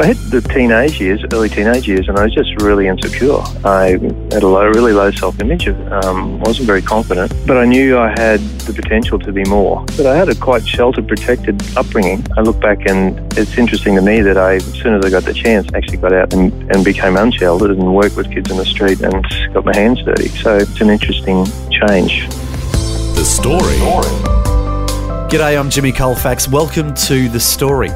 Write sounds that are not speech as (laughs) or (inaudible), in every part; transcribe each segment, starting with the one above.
I hit the teenage years, early teenage years, and I was just really insecure. I had a low, really low self-image. Um, wasn't very confident, but I knew I had the potential to be more. But I had a quite sheltered, protected upbringing. I look back, and it's interesting to me that I, as soon as I got the chance, actually got out and, and became unsheltered and worked with kids in the street and got my hands dirty. So it's an interesting change. The Story. G'day, I'm Jimmy Colfax. Welcome to The Story.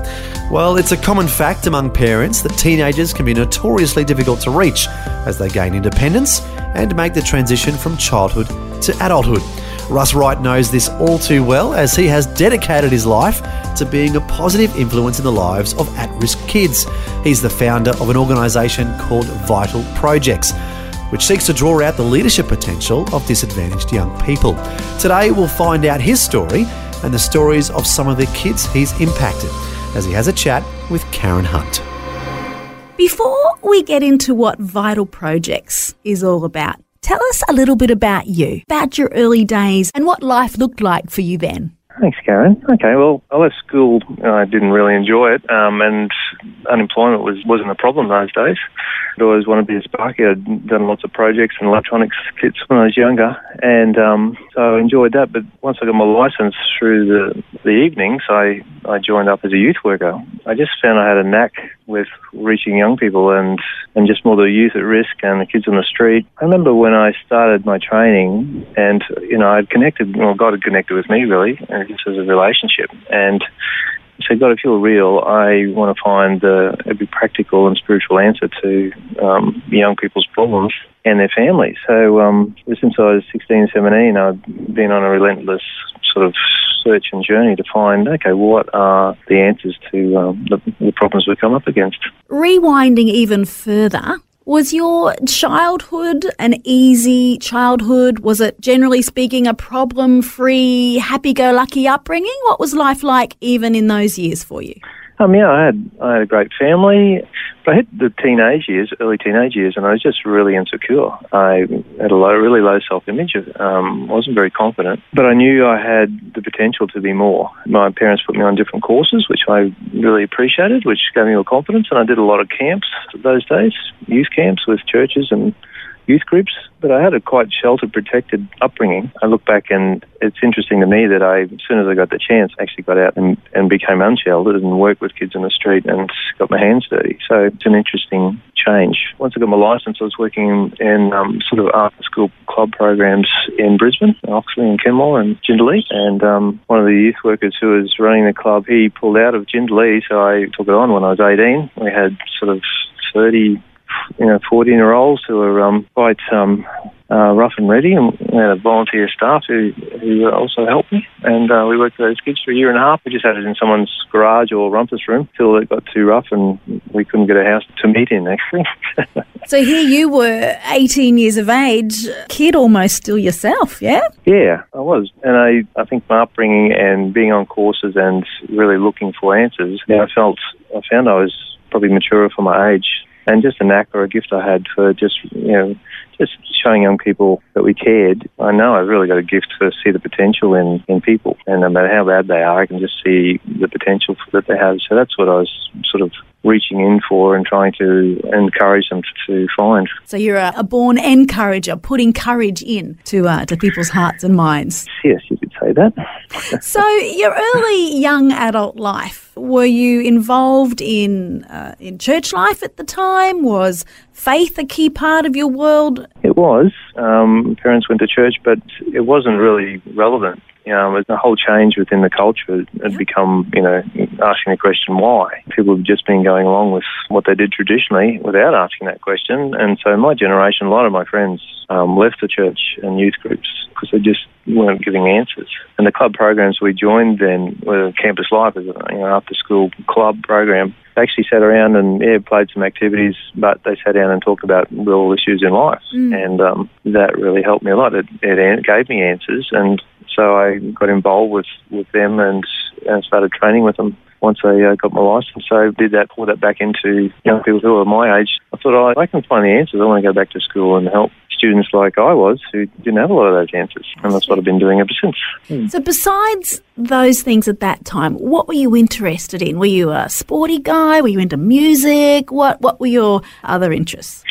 Well, it's a common fact among parents that teenagers can be notoriously difficult to reach as they gain independence and make the transition from childhood to adulthood. Russ Wright knows this all too well as he has dedicated his life to being a positive influence in the lives of at risk kids. He's the founder of an organisation called Vital ProJeX which seeks to draw out the leadership potential of disadvantaged young people. Today, we'll find out his story and the stories of some of the kids he's impacted as he has a chat with Karen Hunt. Before we get into what Vital ProJeX is all about, tell us a little bit about you, about your early days, and what life looked like for you then. Thanks, Karen. Okay, well, I left school. I didn't really enjoy it, um, and unemployment was wasn't a problem those days. I always wanted to be a sparky. I'd done lots of projects and electronics kits when I was younger, and um, so I enjoyed that. But once I got my license through the the evenings, I I joined up as a youth worker. I just found I had a knack with reaching young people and and just more the youth at risk and the kids on the street. I remember when I started my training, and you know I'd connected. Well, God had connected with me really, and just as a relationship, and said, God, if you're real, I want to find uh, every practical and spiritual answer to um, young people's problems and their families. So um, since I was 16, 17, I've been on a relentless sort of search and journey to find, okay, what are the answers to um, the, the problems we come up against? Rewinding even further, was your childhood an easy childhood? Was it, generally speaking, a problem free, happy go lucky upbringing? What was life like even in those years for you? Um, yeah, I had I had a great family. But I hit the teenage years, early teenage years, and I was just really insecure. I had a low, really low self-image. Um, wasn't very confident, but I knew I had the potential to be more. My parents put me on different courses, which I really appreciated, which gave me more confidence. And I did a lot of camps those days, youth camps with churches and youth groups, but I had a quite sheltered, protected upbringing. I look back and it's interesting to me that I, as soon as I got the chance, actually got out and, and became unsheltered and worked with kids in the street and got my hands dirty. So it's an interesting change. Once I got my license, I was working in um, sort of after school club programs in Brisbane, Oxley and Kenmore and Jindalee. And um, one of the youth workers who was running the club, he pulled out of Jindalee, so I took it on when I was 18. We had sort of 30 you know, 14 year olds who are um, quite um, uh, rough and ready, and we had a volunteer staff who, who also helped me. And uh, we worked with those kids for a year and a half. We just had it in someone's garage or rumpus room till it got too rough and we couldn't get a house to meet in, actually. (laughs) so here you were, 18 years of age, kid almost still yourself, yeah? Yeah, I was. And I, I think my upbringing and being on courses and really looking for answers, yeah, I felt, I found I was probably mature for my age and just a knack or a gift I had for just you know just showing young people that we cared. I know I've really got a gift to see the potential in, in people, and no matter how bad they are, I can just see the potential that they have. So that's what I was sort of reaching in for and trying to encourage them to, find. So you're a, a, born encourager, putting courage in to uh, to people's hearts and minds. Yes, you could say that. (laughs) (laughs) so your early young adult life, were you involved in uh, in church life at the time? Was faith a key part of your world? It was. Um, parents went to church, but it wasn't really relevant you know, there's a whole change within the culture. It had become, you know, asking the question why. People have just been going along with what they did traditionally without asking that question. And so my generation, a lot of my friends um, left the church and youth groups because they just weren't giving answers. And the club programs we joined then were Campus Life, as you know, after school club program They actually sat around and yeah, played some activities, but they sat down and talked about real issues in life, and um, that really helped me a lot. It, it gave me answers, and so I got involved with, with them and, and started training with them once I uh, got my license. So I did that, pulled that back into young people who are my age. I thought, oh, I can find the answers. I want to go back to school and help students like I was who didn't have a lot of those answers. And that's what I've been doing ever since. So, besides those things at that time, what were you interested in? Were you a sporty guy? Were you into music? What What were your other interests?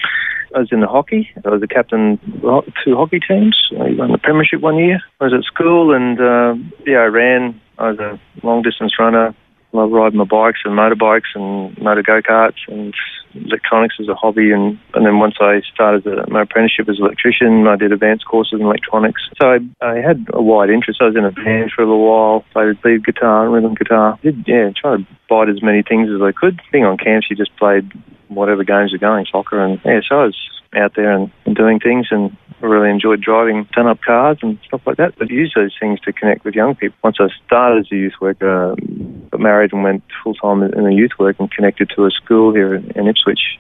I was in the hockey. I was a captain of two hockey teams. I won the premiership one year. I was at school and, uh, yeah, I ran. I was a long distance runner. Love riding my bikes and motorbikes and motor go-karts and electronics as a hobby. And, and then once I started the, my apprenticeship as an electrician, I did advanced courses in electronics. So I, I had a wide interest. I was in a band for a little while, played lead guitar rhythm guitar. Did, yeah, try to bite as many things as I could. Being on camps, you just played whatever games were going, soccer, and yeah, so I was out there and, and doing things and I really enjoyed driving done-up cars and stuff like that. But use those things to connect with young people. Once I started as a youth worker, um, got married and went full-time in the youth work and connected to a school here in, in Ipswich.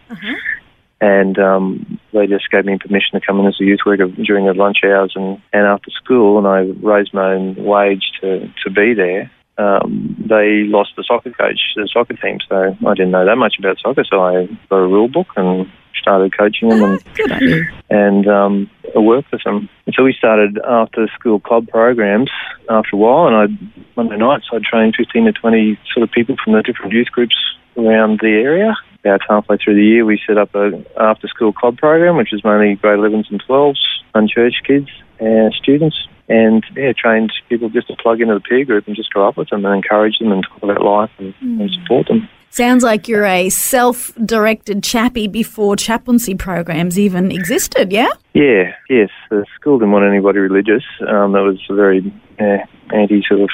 And um, they just gave me permission to come in as a youth worker during the lunch hours and, and after school, and I raised my own wage to, to be there um, they lost the soccer coach, the soccer team, so I didn't know that much about soccer. So I got a rule book and started coaching them and Good and um, I worked with them. And so we started after school club programs after a while, and I Monday nights I'd train 15 to 20 sort of people from the different youth groups around the area. About halfway through the year, we set up a after school club program, which is mainly grade 11s and 12s, unchurched kids and students. And yeah, trained people just to plug into the peer group and just grow up with them and encourage them and talk about life and, and support them. Sounds like you're a self directed chappie before chaplaincy programs even existed, yeah? Yeah, yes. The school didn't want anybody religious. Um, there was a very uh, anti sort of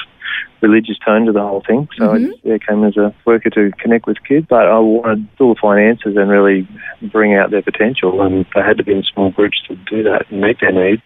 religious tone to the whole thing. So I yeah, came as a worker to connect with kids, but I wanted all the finances and really bring out their potential. And they had to be in small groups to do that and meet their needs.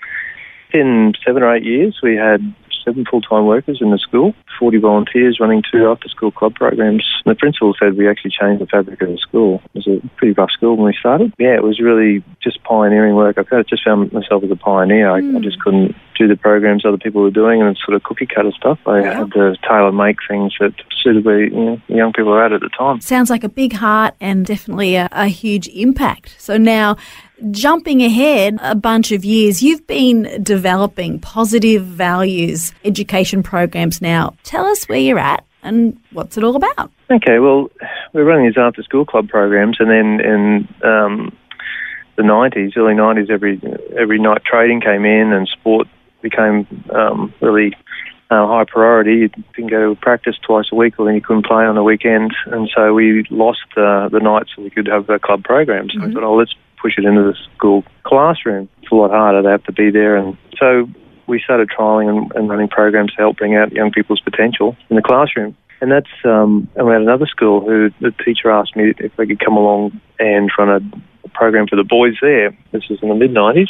In seven or eight years, we had seven full-time workers in the school, 40 volunteers running two after-school club programs. And the principal said we actually changed the fabric of the school. It was a pretty rough school when we started. Yeah, it was really just pioneering work. I kind of just found myself as a pioneer. I, I just hmm. couldn't do the programs other people were doing and it's sort of cookie cutter stuff. I had to tailor make things that suited where you know, young people were at at the time. Sounds like a big heart and definitely a, a huge impact. So now, jumping ahead a bunch of years, you've been developing positive values education programs now. Tell us where you're at and what's it all about. Okay, well, we're running these after school club programs, and then in um, the 90s, early 90s, every every night trading came in and sport became um, really uh, high priority. You can go to practice twice a week, or then you couldn't play on the weekend, and so we lost uh, the nights so we could have the club programs. So we thought, oh, let's push it into the school classroom. It's a lot harder. They have to be there, and so we started trialing and, and running programs to help bring out young people's potential in the classroom. And that's um, and we had another school who the teacher asked me if they could come along and run a, program for the boys there. This was in the mid '90s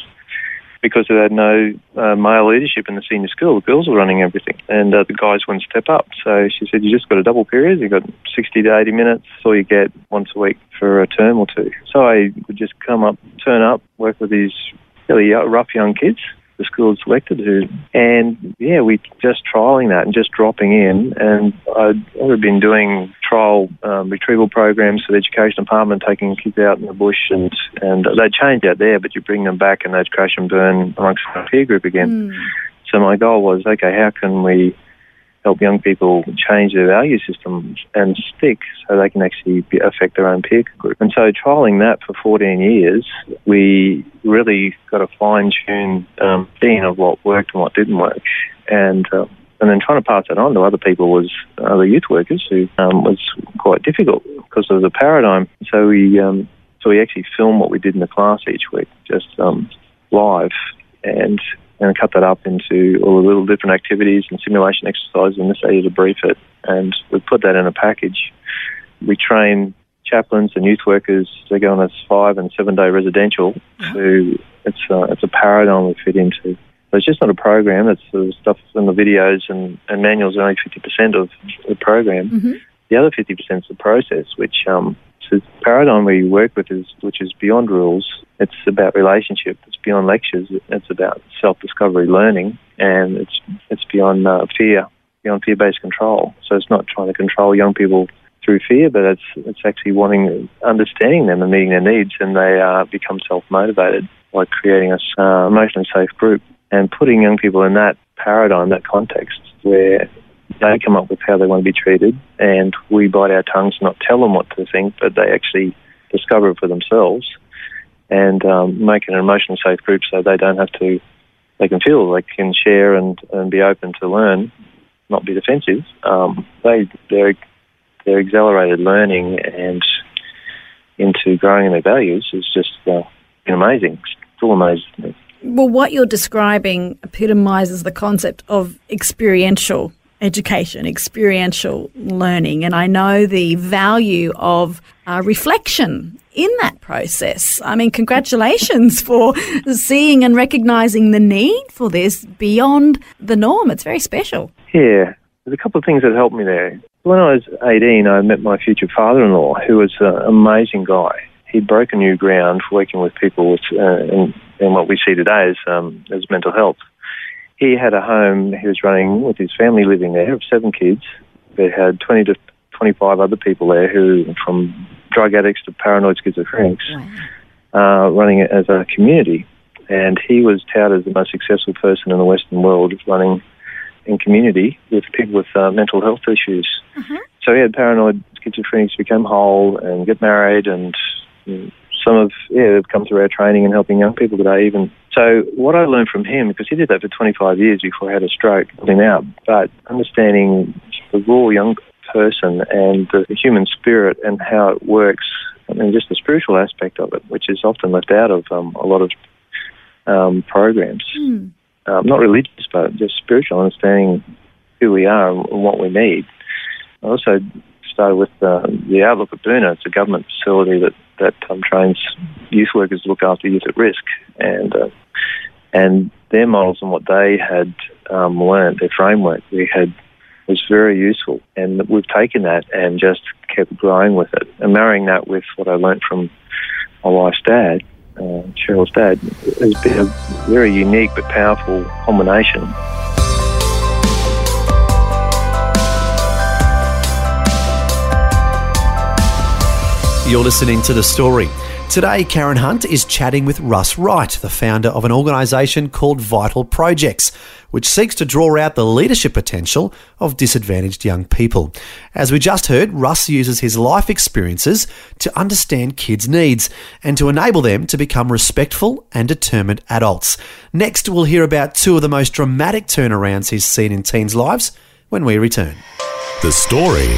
because they had no uh, male leadership in the senior school. The girls were running everything, and uh, the guys wouldn't step up. So she said, "You just got a double period. You got 60 to 80 minutes, or you get once a week for a term or two. So I would just come up, turn up, work with these really uh, rough young kids. The school selected who, and yeah, we just trialing that and just dropping in. And I'd already been doing trial um, retrieval programs for the education department, taking kids out in the bush, and and they change out there, but you bring them back and they'd crash and burn amongst our peer group again. So my goal was, okay, how can we help young people change their value systems and stick so they can actually affect their own peer group. And so trialing that for 14 years, we really got a fine tune um, of what worked and what didn't work. And uh, and then trying to pass that on to other people was other youth workers who um, was quite difficult because of the paradigm. So we um, so we actually filmed what we did in the class each week, just um, live, and and cut that up into all the little different activities and simulation exercises, and this how you debrief it. And we put that in a package. We train chaplains and youth workers to go on a five and seven day residential. To it's a, it's a paradigm we fit into. So it's just not a program. It's the stuff in the videos and, and manuals are only fifty percent of the program. the other 50% is the process, which um, so the paradigm we work with is which is beyond rules. It's about relationship. It's beyond lectures. It's about self-discovery, learning, and it's it's beyond uh, fear, beyond fear-based control. So it's not trying to control young people through fear, but it's it's actually wanting understanding them and meeting their needs, and they uh, become self-motivated by creating a uh, emotionally safe group and putting young people in that paradigm, that context, where they come up with how they want to be treated, and we bite our tongues not tell them what to think, but they actually discover it for themselves and um, make an emotionally safe group so they don't have to, they can feel they can share and, and be open to learn, not be defensive. Um, they, they're, their accelerated learning and into growing in their values is just uh, been amazing. Still amazing. Well, what you're describing epitomizes the concept of experiential education, experiential learning. And I know the value of uh, reflection in that process. I mean, congratulations (laughs) for seeing and recognizing the need for this beyond the norm. It's very special. Yeah, there's a couple of things that helped me there. When I was 18, I met my future father in law, who was an amazing guy. He'd broken new ground working with people with, uh, in, in what we see today as, um, as mental health he had a home he was running with his family living there of seven kids. They had 20 to 25 other people there who, from drug addicts to paranoid schizophrenics, wow. uh, running it as a community. And he was touted as the most successful person in the Western world running in community with people with uh, mental health issues. Uh-huh. So he had paranoid schizophrenics become whole and get married and, and some of yeah have come through our training and helping young people today even. So what I learned from him, because he did that for 25 years before he had a stroke, him out, but understanding the raw young person and the human spirit and how it works, I mean just the spiritual aspect of it, which is often left out of um, a lot of um, programs. Mm. Um, not religious, but just spiritual, understanding who we are and what we need. I also started with uh, the Outlook at Boonah. It's a government facility that that um, trains youth workers to look after youth at risk, and uh, and their models and what they had um, learned, their framework, we had was very useful, and we've taken that and just kept growing with it, and marrying that with what I learned from my wife's dad, uh, Cheryl's dad, has been a very unique but powerful combination. You're listening to The Story. Today, Karen Hunt is chatting with Russ Wright, the founder of an organisation called Vital ProJeX, which seeks to draw out the leadership potential of disadvantaged young people. As we just heard, Russ uses his life experiences to understand kids' needs and to enable them to become respectful and determined adults. Next, we'll hear about two of the most dramatic turnarounds he's seen in teens' lives when we return. The Story.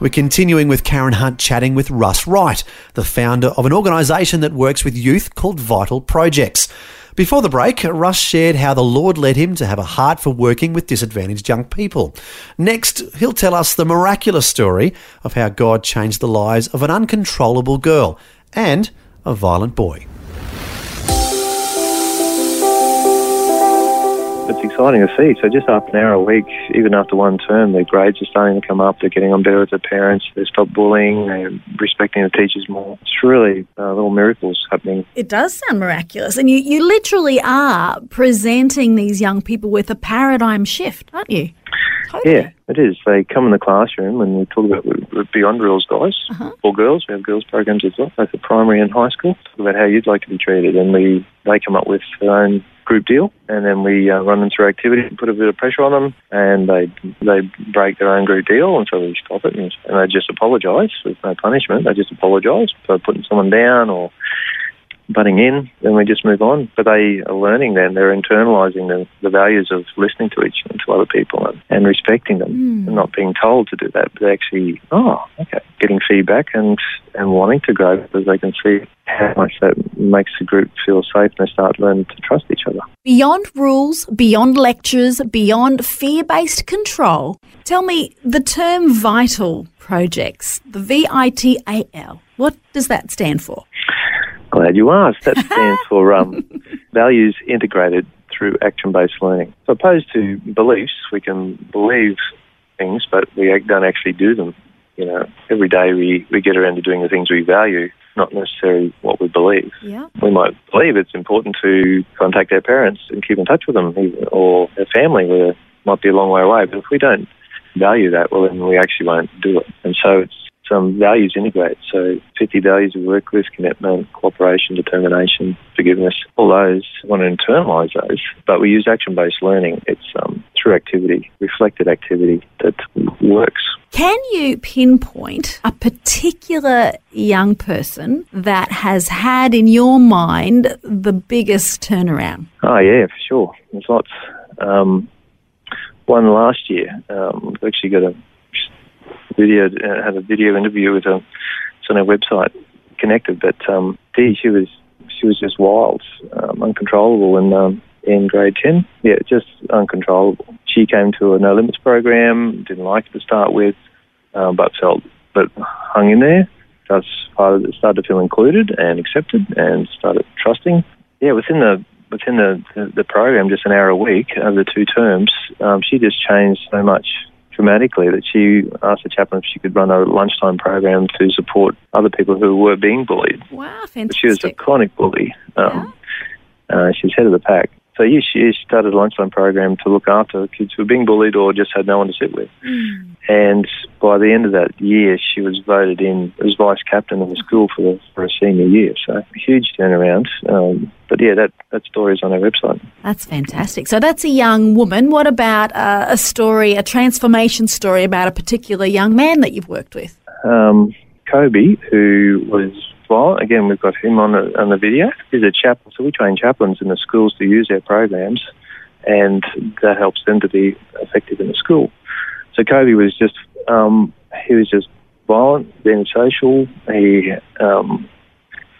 We're continuing with Karen Hunt chatting with Russ Wright, the founder of an organisation that works with youth called Vital ProJeX. Before the break, Russ shared how the Lord led him to have a heart for working with disadvantaged young people. Next, he'll tell us the miraculous story of how God changed the lives of an uncontrollable girl and a violent boy. It's exciting to see. So just after an hour a week, even after one term, their grades are starting to come up. They're getting on better with their parents. They stop bullying. They're respecting the teachers more. It's really uh, little miracles happening. It does sound miraculous, and you you literally are presenting these young people with a paradigm shift, aren't you? Totally. Yeah, it is. They come in the classroom and we talk about we're beyond rules, guys, uh-huh. or girls. We have girls programs as well, both at primary and high school. Talk about how you'd like to be treated, and we they come up with their own group deal, and then we uh, run them through activity and put a bit of pressure on them, and they they break their own group deal, and so we stop it, and, and they just apologise. There's no punishment. They just apologise for putting someone down or butting in, then we just move on. But they are learning then, they're internalising the, the values of listening to each and to other people and, and respecting them Mm. and not being told to do that, but actually, oh, okay, getting feedback and, and wanting to grow because they can see how much that makes the group feel safe and they start learning to trust each other. Beyond rules, beyond lectures, beyond fear based control, tell me the term vital ProJeX, the V I T A L, what does that stand for? Glad you asked. That (laughs) stands for um, values integrated through action-based learning. So opposed to beliefs, we can believe things, but we don't actually do them. You know, every day we, we get around to doing the things we value, not necessarily what we believe. Yeah. We might believe it's important to contact our parents and keep in touch with them, or our family, where it might be a long way away. But if we don't value that, well, then we actually won't do it. And so it's some values integrate. So 50 values of work with commitment, cooperation, determination, forgiveness, all those. Want to internalise those, but we use action-based learning. It's um, through activity, reflected activity that works. Can you pinpoint a particular young person that has had in your mind the biggest turnaround? Oh yeah, for sure. There's lots. Um, one last year, um, actually got a video, uh, had a video interview with a. It's on our website, connected. But um, Dee, she was she was just wild, um, uncontrollable, in um, in grade ten. Yeah, just uncontrollable. She came to a No Limits program, didn't like it to start with, um, but felt but hung in there. Just started started to feel included and accepted, and started trusting. Yeah, within the within the, the, the program, just an hour a week over the two terms, um, she just changed so much dramatically that she asked the chaplain if she could run a lunchtime program to support other people who were being bullied. Wow, But she was a chronic bully. Um, uh, she's head of the pack. So yeah, she, she started a lunchtime program to look after kids who were being bullied or just had no one to sit with. Mm. And by the end of that year, she was voted in as vice captain of the school for the, for a senior year. So huge turnaround. Um, but yeah, that, that story is on our website. That's fantastic. So that's a young woman. What about uh, a story, a transformation story about a particular young man that you've worked with? um, Kobe, who was well, again, we've got him on the, on the video. He's a chaplain, so we train chaplains in the schools to use our programs, and that helps them to be effective in the school. So Kobe was just um, he was just violent, then social. He um,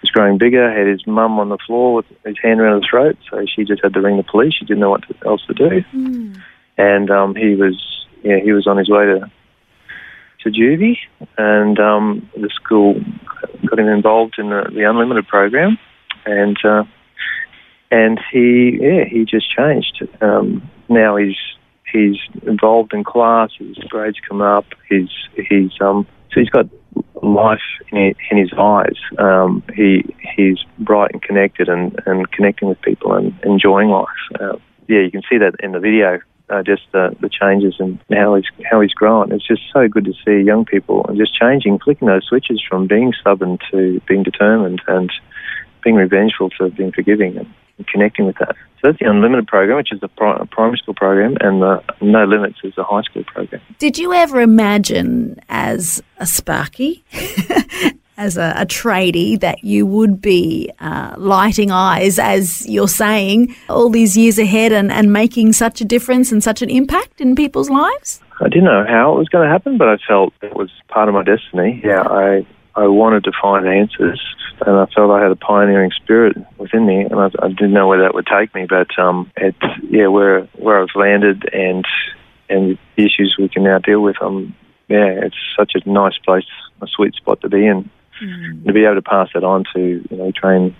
was growing bigger. Had his mum on the floor with his hand around his throat, so she just had to ring the police. She didn't know what else to do, and um, he was yeah he was on his way to to juvie, and um, the school got him involved in the, the unlimited program, and uh, and he yeah he just changed. Um, now he's he's involved in class. His grades come up. He's he's um so he's got life in, his eyes. Um, he he's bright and connected and, and connecting with people and enjoying life. Uh, yeah, you can see that in the video uh, just the, the changes and how he's how he's grown. It's just so good to see young people and just changing, flicking those switches from being stubborn to being determined and being revengeful to being forgiving and, and connecting with that. So that's the Unlimited program, which is the pri- primary school program, and the No Limits is the high school program. Did you ever imagine as a Sparky, as a, a tradie, that you would be uh, lighting eyes, as you're saying, all these years ahead and, and making such a difference and such an impact in people's lives? I didn't know how it was going to happen, but I felt it was part of my destiny. Yeah, I I wanted to find answers, and I felt I had a pioneering spirit within me, and I, I didn't know where that would take me. But um, it's yeah, where where I've landed and and the issues we can now deal with. Um, yeah, it's such a nice place, a sweet spot to be in. To be able to pass that on to you know we train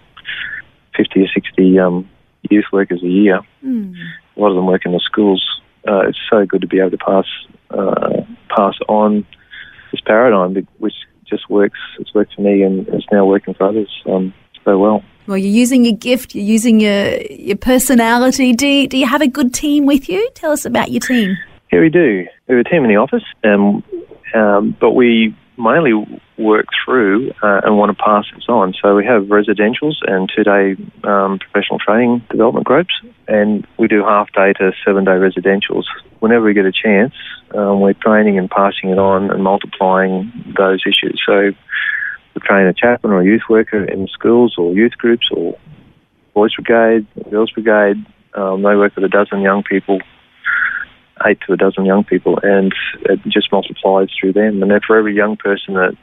fifty or sixty um, youth workers a year Hmm. a lot of them work in the schools. Uh, it's so good to be able to pass uh, pass on this paradigm, which just works. It's worked for me, and it's now working for others um, so well. Well, you're using your gift, you're using your your personality. Do you, do you have a good team with you? Tell us about your team. Yeah, we do. We have a team in the office, um, um, but we mainly work through uh, and want to pass this on. So we have residentials and two-day um, professional training development groups, and we do half-day to seven-day residentials. Whenever we get a chance, um, we're training and passing it on and multiplying those issues. So we train a chaplain or a youth worker in schools or youth groups or boys brigade, girls brigade. Um, they work with a dozen young people, eight to a dozen young people, and it just multiplies through them. And for every young person that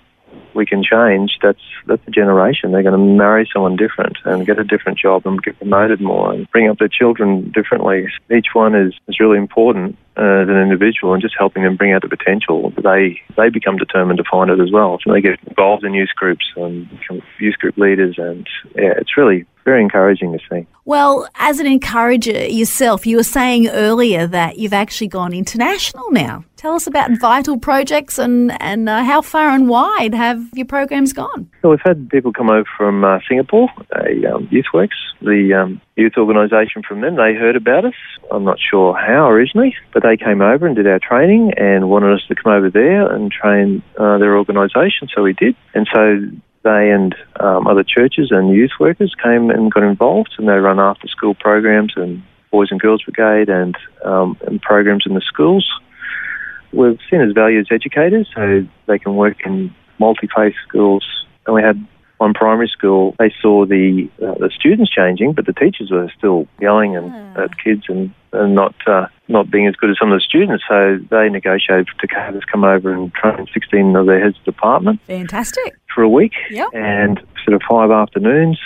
we can change, that's that's a generation. They're going to marry someone different and get a different job and get promoted more and bring up their children differently. Each one is, is really important uh, as an individual and just helping them bring out the potential. They they become determined to find it as well. So they get involved in youth groups and become youth group leaders and yeah, it's really very encouraging to see. Well, as an encourager yourself, you were saying earlier that you've actually gone international now. Tell us about vital ProJeX and, and uh, how far and wide have your programs gone? So we've had people come over from uh, Singapore, a um, YouthWorks, the um, youth organisation from them. They heard about us. I'm not sure how originally, but they came over and did our training and wanted us to come over there and train uh, their organisation. So we did. And so they and um, other churches and youth workers came and got involved, and they run after school programs and Boys and Girls Brigade and, um, and programs in the schools. We're seen as values educators, so they can work in multi faith schools. And we had one primary school, they saw the uh, the students changing, but the teachers were still yelling and, mm. at kids and, and not uh, not being as good as some of the students. So they negotiated to have us come over and train 16 of their heads of department. Fantastic. For a week. Yep. And sort of five afternoons.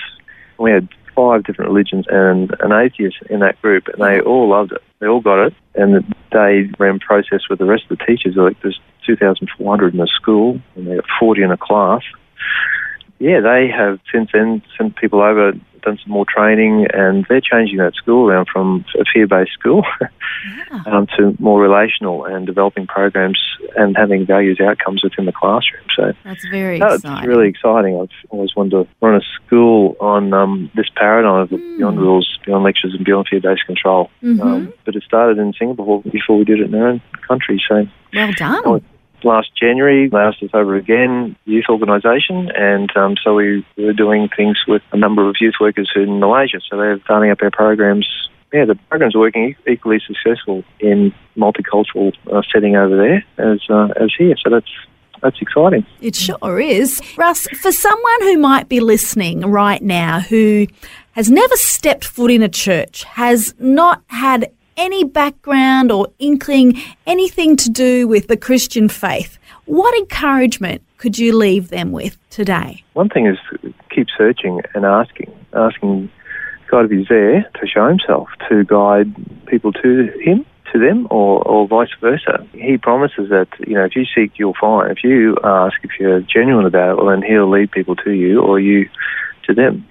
We had five different religions and an atheist in that group, and they all loved it. They all got it, and they ran process with the rest of the teachers. Like there's 2,400 in the school, and they got 40 in a class yeah, they have since then sent people over, done some more training, and they're changing that school around from a fear-based school (laughs) yeah. um, to more relational and developing programs and having values outcomes within the classroom. So that's very that's exciting. really exciting. I've always wanted to run a school on um, this paradigm of mm. beyond rules, beyond lectures, and beyond fear-based control. Mm-hmm. Um, but it started in Singapore before we did it in our own country. So well done last January. They asked us over again, youth organisation, and um, so we were doing things with a number of youth workers in Malaysia. So they're starting up their programs. Yeah, the programs are working equally successful in multicultural uh, setting over there as uh, as here. So that's that's exciting. It sure is. Russ, for someone who might be listening right now who has never stepped foot in a church, has not had any background or inkling, anything to do with the Christian faith, what encouragement could you leave them with today? One thing is keep searching and asking, asking God if He's there to show Himself, to guide people to Him, to them, or, or vice versa. He promises that, you know, if you seek, you'll find. If you ask, if you're genuine about it, well, then He'll lead people to you or you to them.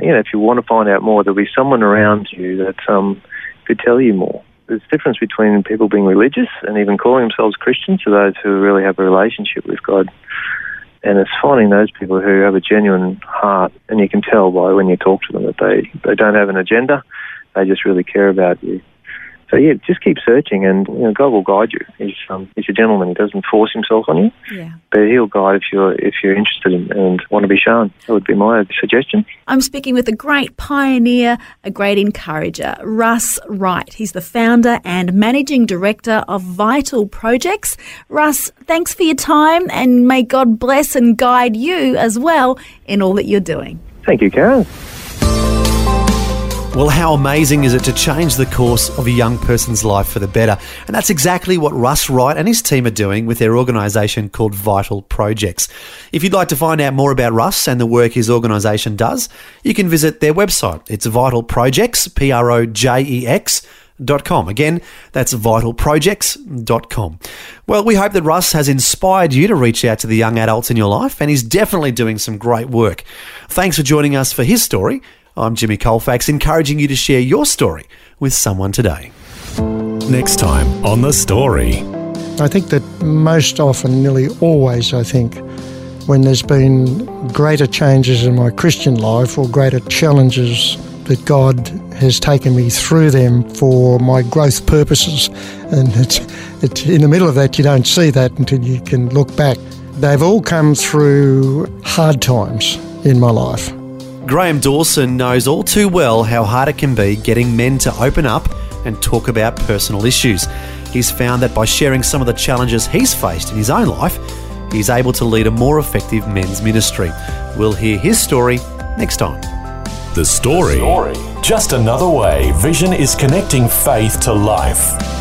You know, if you want to find out more, there'll be someone around you that um, could tell you more. There's a difference between people being religious and even calling themselves Christians to those who really have a relationship with God. And it's finding those people who have a genuine heart, and you can tell by when you talk to them that they, they don't have an agenda, they just really care about you. So yeah, just keep searching, and you know, God will guide you. He's um, he's a gentleman; he doesn't force himself on you. Yeah. But he'll guide if you're if you're interested in, and want to be shown. That would be my suggestion. I'm speaking with a great pioneer, a great encourager, Russ Wright. He's the founder and managing director of Vital ProJeX. Russ, thanks for your time, and may God bless and guide you as well in all that you're doing. Thank you, Karen. Well, how amazing is it to change the course of a young person's life for the better? And that's exactly what Russ Wright and his team are doing with their organisation called Vital ProJeX. If you'd like to find out more about Russ and the work his organisation does, you can visit their website. It's Vital ProJeX, P R O J E X. Dot com. Again, that's vitalprojex.com. Well, we hope that Russ has inspired you to reach out to the young adults in your life, and he's definitely doing some great work. Thanks for joining us for his story. I'm Jimmy Colfax, encouraging you to share your story with someone today. Next time on The Story. I think that most often, nearly always, I think, when there's been greater changes in my Christian life or greater challenges that God has taken me through them for my growth purposes. And it's, it's, in the middle of that, you don't see that until you can look back. They've all come through hard times in my life. Graham Dawson knows all too well how hard it can be getting men to open up and talk about personal issues. He's found that by sharing some of the challenges he's faced in his own life, he's able to lead a more effective men's ministry. We'll hear his story next time. The story. Just another way Vision is connecting faith to life.